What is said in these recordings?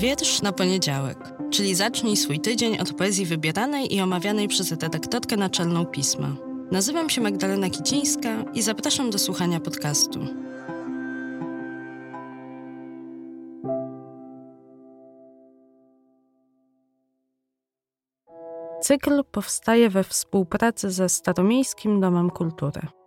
Wiersz na poniedziałek, czyli zacznij swój tydzień od poezji wybieranej i omawianej przez redaktorkę naczelną pisma. Nazywam się Magdalena Kicińska i zapraszam do słuchania podcastu. Cykl powstaje we współpracy ze Staromiejskim Domem Kultury.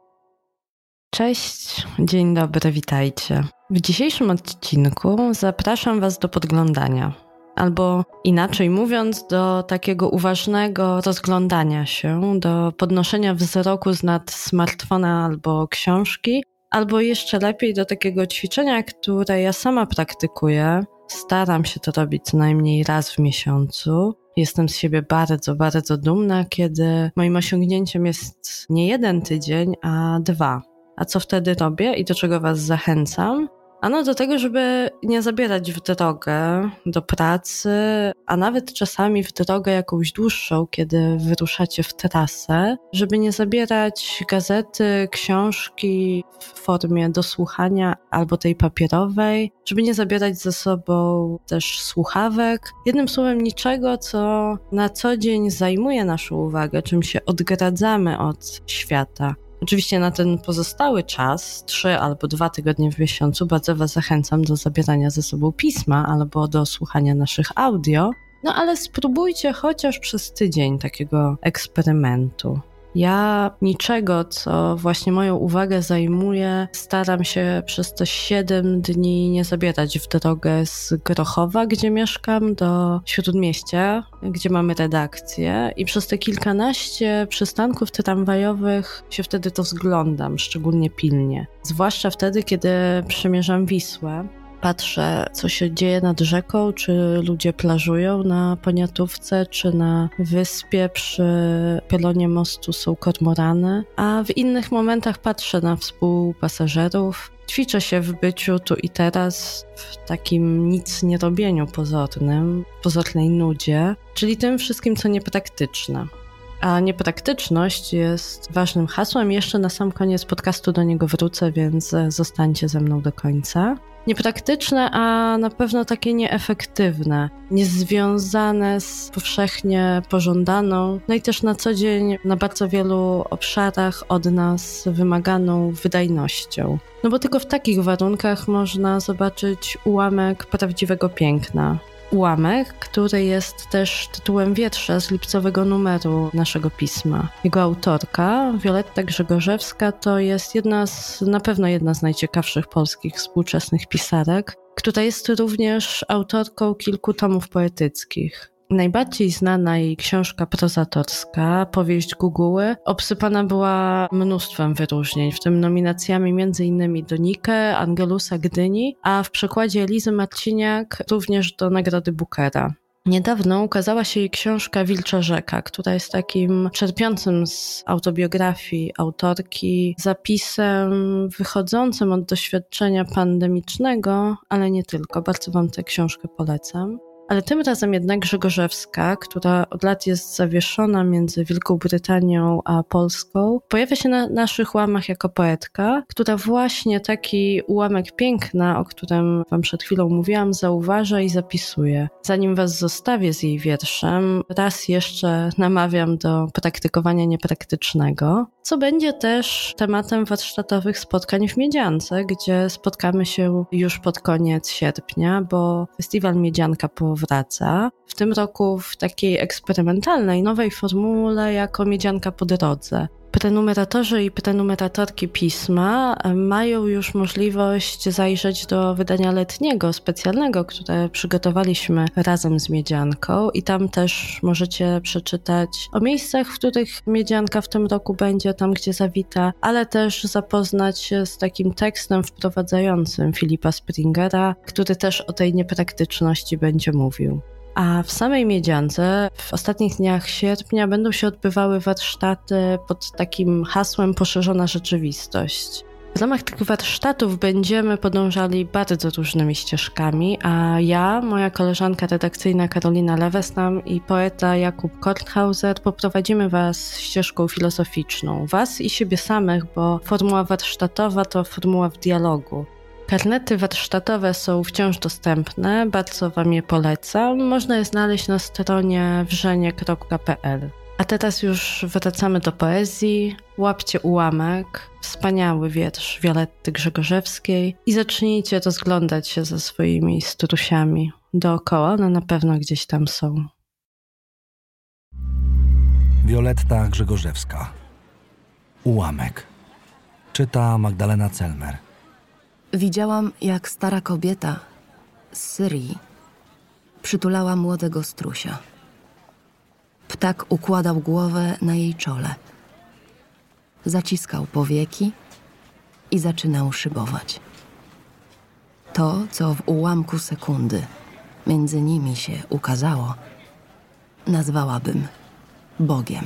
Cześć, dzień dobry, witajcie. W dzisiejszym odcinku zapraszam Was do podglądania, albo inaczej mówiąc, do takiego uważnego rozglądania się, do podnoszenia wzroku z nad smartfona albo książki, albo jeszcze lepiej do takiego ćwiczenia, które ja sama praktykuję. Staram się to robić co najmniej raz w miesiącu. Jestem z siebie bardzo, bardzo dumna, kiedy moim osiągnięciem jest nie jeden tydzień, a dwa. A co wtedy robię i do czego Was zachęcam? Ano do tego, żeby nie zabierać w drogę do pracy, a nawet czasami w drogę jakąś dłuższą, kiedy wyruszacie w trasę, żeby nie zabierać gazety, książki w formie do słuchania albo tej papierowej, żeby nie zabierać ze sobą też słuchawek. Jednym słowem, niczego, co na co dzień zajmuje naszą uwagę, czym się odgradzamy od świata. Oczywiście na ten pozostały czas, trzy albo dwa tygodnie w miesiącu, bardzo Was zachęcam do zabierania ze sobą pisma albo do słuchania naszych audio. No ale spróbujcie chociaż przez tydzień takiego eksperymentu. Ja niczego, co właśnie moją uwagę zajmuje, staram się przez te 7 dni nie zabierać w drogę z Grochowa, gdzie mieszkam, do Śródmieścia, gdzie mamy redakcję i przez te kilkanaście przystanków tramwajowych się wtedy to zglądam, szczególnie pilnie. Zwłaszcza wtedy, kiedy przemierzam Wisłę patrzę, co się dzieje nad rzeką, czy ludzie plażują na Poniatówce, czy na wyspie przy pielonie mostu są kormorany, a w innych momentach patrzę na współpasażerów. Ćwiczę się w byciu tu i teraz, w takim nic nie robieniu pozornym, pozornej nudzie, czyli tym wszystkim, co niepraktyczne. A niepraktyczność jest ważnym hasłem. Jeszcze na sam koniec podcastu do niego wrócę, więc zostańcie ze mną do końca niepraktyczne, a na pewno takie nieefektywne, niezwiązane z powszechnie pożądaną, no i też na co dzień na bardzo wielu obszarach od nas wymaganą wydajnością. No bo tylko w takich warunkach można zobaczyć ułamek prawdziwego piękna, ułamek, który jest też tytułem wiersza z lipcowego numeru naszego pisma. Jego autorka, Wioletta Grzegorzewska, to jest jedna z, na pewno jedna z najciekawszych polskich współczesnych pisarek, która jest również autorką kilku tomów poetyckich. Najbardziej znana jej książka prozatorska, powieść Guguły, obsypana była mnóstwem wyróżnień, w tym nominacjami m.in. do Nike, Angelusa Gdyni, a w przekładzie Elizy Marciniak również do Nagrody Bookera. Niedawno ukazała się jej książka Wilcza Rzeka, która jest takim czerpiącym z autobiografii autorki zapisem wychodzącym od doświadczenia pandemicznego, ale nie tylko. Bardzo Wam tę książkę polecam. Ale tym razem jednak Grzegorzewska, która od lat jest zawieszona między Wielką Brytanią a Polską, pojawia się na naszych łamach jako poetka, która właśnie taki ułamek piękna, o którym Wam przed chwilą mówiłam, zauważa i zapisuje. Zanim Was zostawię z jej wierszem, raz jeszcze namawiam do praktykowania niepraktycznego, co będzie też tematem warsztatowych spotkań w Miedziance, gdzie spotkamy się już pod koniec sierpnia, bo festiwal Miedzianka po wraca. W tym roku w takiej eksperymentalnej, nowej formule jako miedzianka po drodze. Prenumeratorzy i prenumeratorki pisma mają już możliwość zajrzeć do wydania letniego, specjalnego, które przygotowaliśmy razem z Miedzianką i tam też możecie przeczytać o miejscach, w których Miedzianka w tym roku będzie, tam gdzie zawita, ale też zapoznać się z takim tekstem wprowadzającym Filipa Springera, który też o tej niepraktyczności będzie mówił. A w samej Miedziance w ostatnich dniach sierpnia będą się odbywały warsztaty pod takim hasłem Poszerzona Rzeczywistość. W ramach tych warsztatów będziemy podążali bardzo różnymi ścieżkami, a ja, moja koleżanka redakcyjna Karolina Lewestam i poeta Jakub Korthauser poprowadzimy Was ścieżką filozoficzną, Was i siebie samych, bo formuła warsztatowa to formuła w dialogu. Karnety warsztatowe są wciąż dostępne, bardzo Wam je polecam. Można je znaleźć na stronie wrzenie.pl. A teraz już wracamy do poezji. Łapcie ułamek, wspaniały wiersz Violetty Grzegorzewskiej i zacznijcie rozglądać się za swoimi strusiami dookoła, one na pewno gdzieś tam są. Wioletta Grzegorzewska. Ułamek. Czyta Magdalena Celmer. Widziałam, jak stara kobieta z Syrii przytulała młodego strusia. Ptak układał głowę na jej czole. Zaciskał powieki i zaczynał szybować. To, co w ułamku sekundy między nimi się ukazało, nazwałabym Bogiem.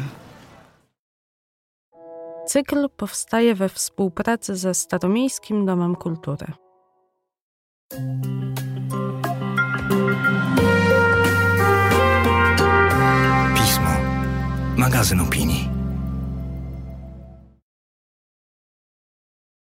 Cykl powstaje we współpracy ze Staromiejskim Domem Kultury. Pismo. Magazyn opinii.